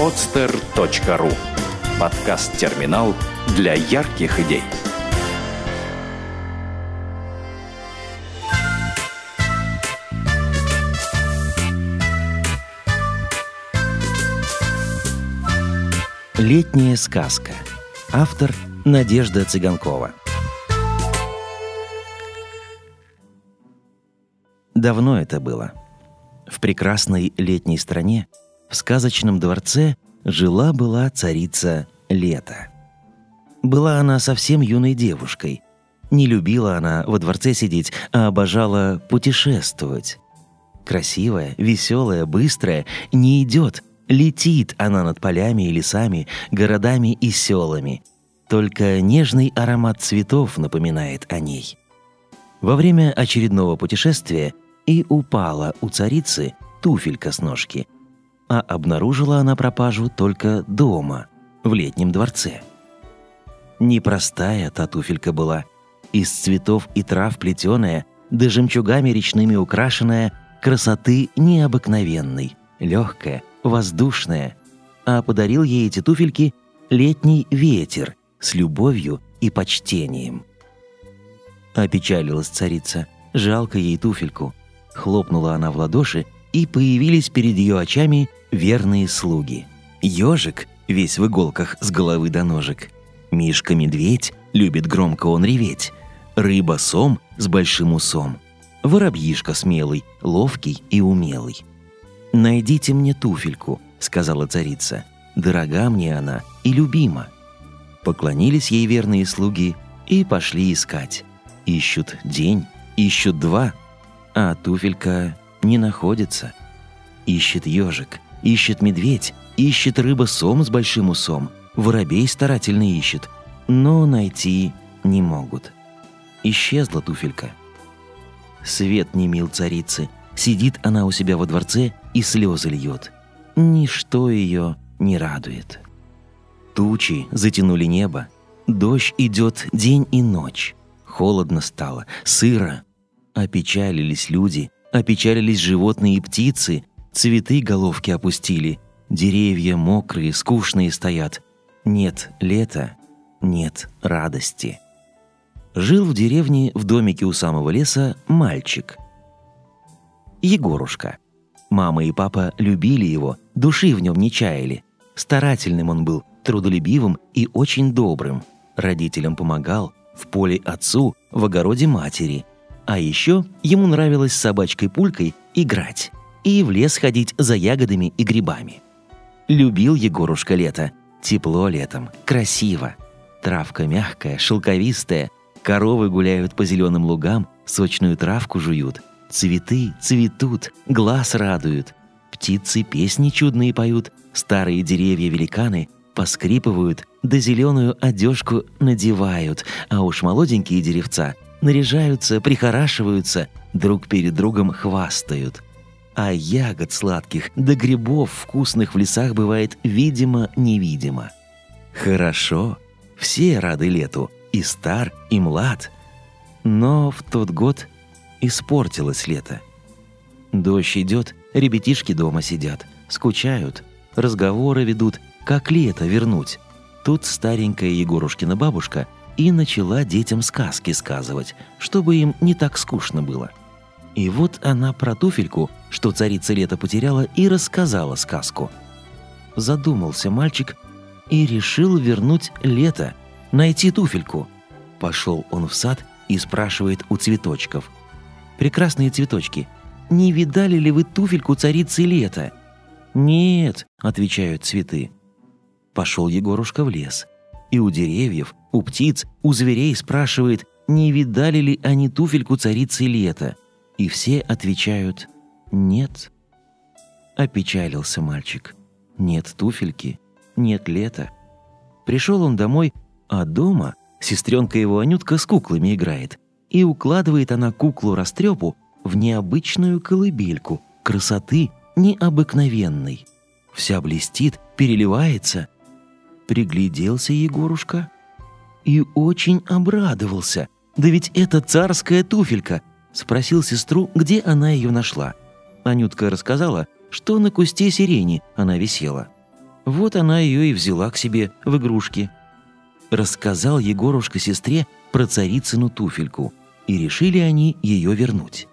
podster.ru Подкаст-терминал для ярких идей. Летняя сказка. Автор Надежда Цыганкова. Давно это было. В прекрасной летней стране, в сказочном дворце, жила-была царица Лето. Была она совсем юной девушкой. Не любила она во дворце сидеть, а обожала путешествовать. Красивая, веселая, быстрая, не идет, летит она над полями и лесами, городами и селами. Только нежный аромат цветов напоминает о ней. Во время очередного путешествия и упала у царицы туфелька с ножки. А обнаружила она пропажу только дома, в летнем дворце. Непростая та туфелька была, из цветов и трав плетеная, да жемчугами речными украшенная, красоты необыкновенной, легкая, воздушная. А подарил ей эти туфельки летний ветер с любовью и почтением. Опечалилась царица, жалко ей туфельку – Хлопнула она в ладоши, и появились перед ее очами верные слуги. Ежик, весь в иголках с головы до ножек. Мишка-медведь, любит громко он реветь. Рыба-сом с большим усом. Воробьишка смелый, ловкий и умелый. «Найдите мне туфельку», — сказала царица. «Дорога мне она и любима». Поклонились ей верные слуги и пошли искать. Ищут день, ищут два, а туфелька не находится. Ищет ежик, ищет медведь, ищет рыба-сом с большим усом, воробей старательно ищет, но найти не могут. Исчезла туфелька. Свет не мил царицы, сидит она у себя во дворце и слезы льет. Ничто ее не радует. Тучи затянули небо, дождь идет день и ночь. Холодно стало, сыро, Опечалились люди, опечалились животные и птицы, цветы головки опустили, деревья мокрые, скучные стоят. Нет лета, нет радости. Жил в деревне в домике у самого леса мальчик. Егорушка. Мама и папа любили его, души в нем не чаяли. Старательным он был, трудолюбивым и очень добрым. Родителям помогал, в поле отцу, в огороде матери. А еще ему нравилось с собачкой Пулькой играть и в лес ходить за ягодами и грибами. Любил Егорушка лето. Тепло летом, красиво. Травка мягкая, шелковистая. Коровы гуляют по зеленым лугам, сочную травку жуют. Цветы цветут, глаз радуют. Птицы песни чудные поют, старые деревья-великаны поскрипывают, да зеленую одежку надевают, а уж молоденькие деревца наряжаются, прихорашиваются, друг перед другом хвастают. А ягод сладких да грибов вкусных в лесах бывает видимо-невидимо. Хорошо, все рады лету, и стар, и млад. Но в тот год испортилось лето. Дождь идет, ребятишки дома сидят, скучают, разговоры ведут, как лето вернуть. Тут старенькая Егорушкина бабушка – и начала детям сказки сказывать, чтобы им не так скучно было. И вот она про туфельку, что царица лета потеряла, и рассказала сказку. Задумался мальчик и решил вернуть лето, найти туфельку. Пошел он в сад и спрашивает у цветочков. «Прекрасные цветочки, не видали ли вы туфельку царицы лета?» «Нет», — отвечают цветы. Пошел Егорушка в лес — и у деревьев, у птиц, у зверей спрашивает, не видали ли они туфельку царицы лета. И все отвечают «нет». Опечалился мальчик. Нет туфельки, нет лета. Пришел он домой, а дома сестренка его Анютка с куклами играет. И укладывает она куклу-растрепу в необычную колыбельку, красоты необыкновенной. Вся блестит, переливается — Пригляделся Егорушка и очень обрадовался. «Да ведь это царская туфелька!» Спросил сестру, где она ее нашла. Анютка рассказала, что на кусте сирени она висела. Вот она ее и взяла к себе в игрушки. Рассказал Егорушка сестре про царицыну туфельку, и решили они ее вернуть.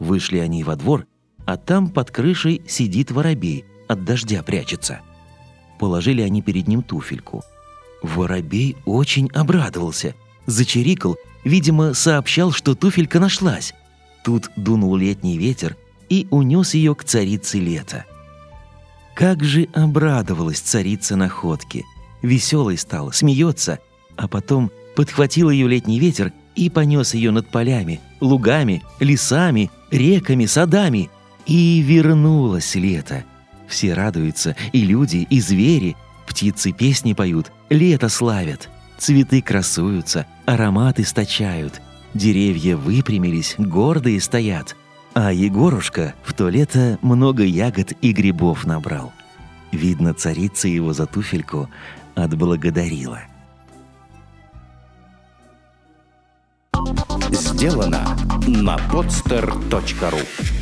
Вышли они во двор, а там под крышей сидит воробей, от дождя прячется. Положили они перед ним туфельку. Воробей очень обрадовался, зачирикал, видимо, сообщал, что туфелька нашлась. Тут дунул летний ветер и унес ее к царице лета. Как же обрадовалась царица находке. Веселой стала, смеется, а потом подхватил ее летний ветер и понес ее над полями, лугами, лесами, реками, садами. И вернулось лето. Все радуются, и люди, и звери. Птицы песни поют, лето славят. Цветы красуются, аромат источают. Деревья выпрямились, гордые стоят. А Егорушка в то лето много ягод и грибов набрал. Видно, царица его за туфельку отблагодарила. Сделано на podster.ru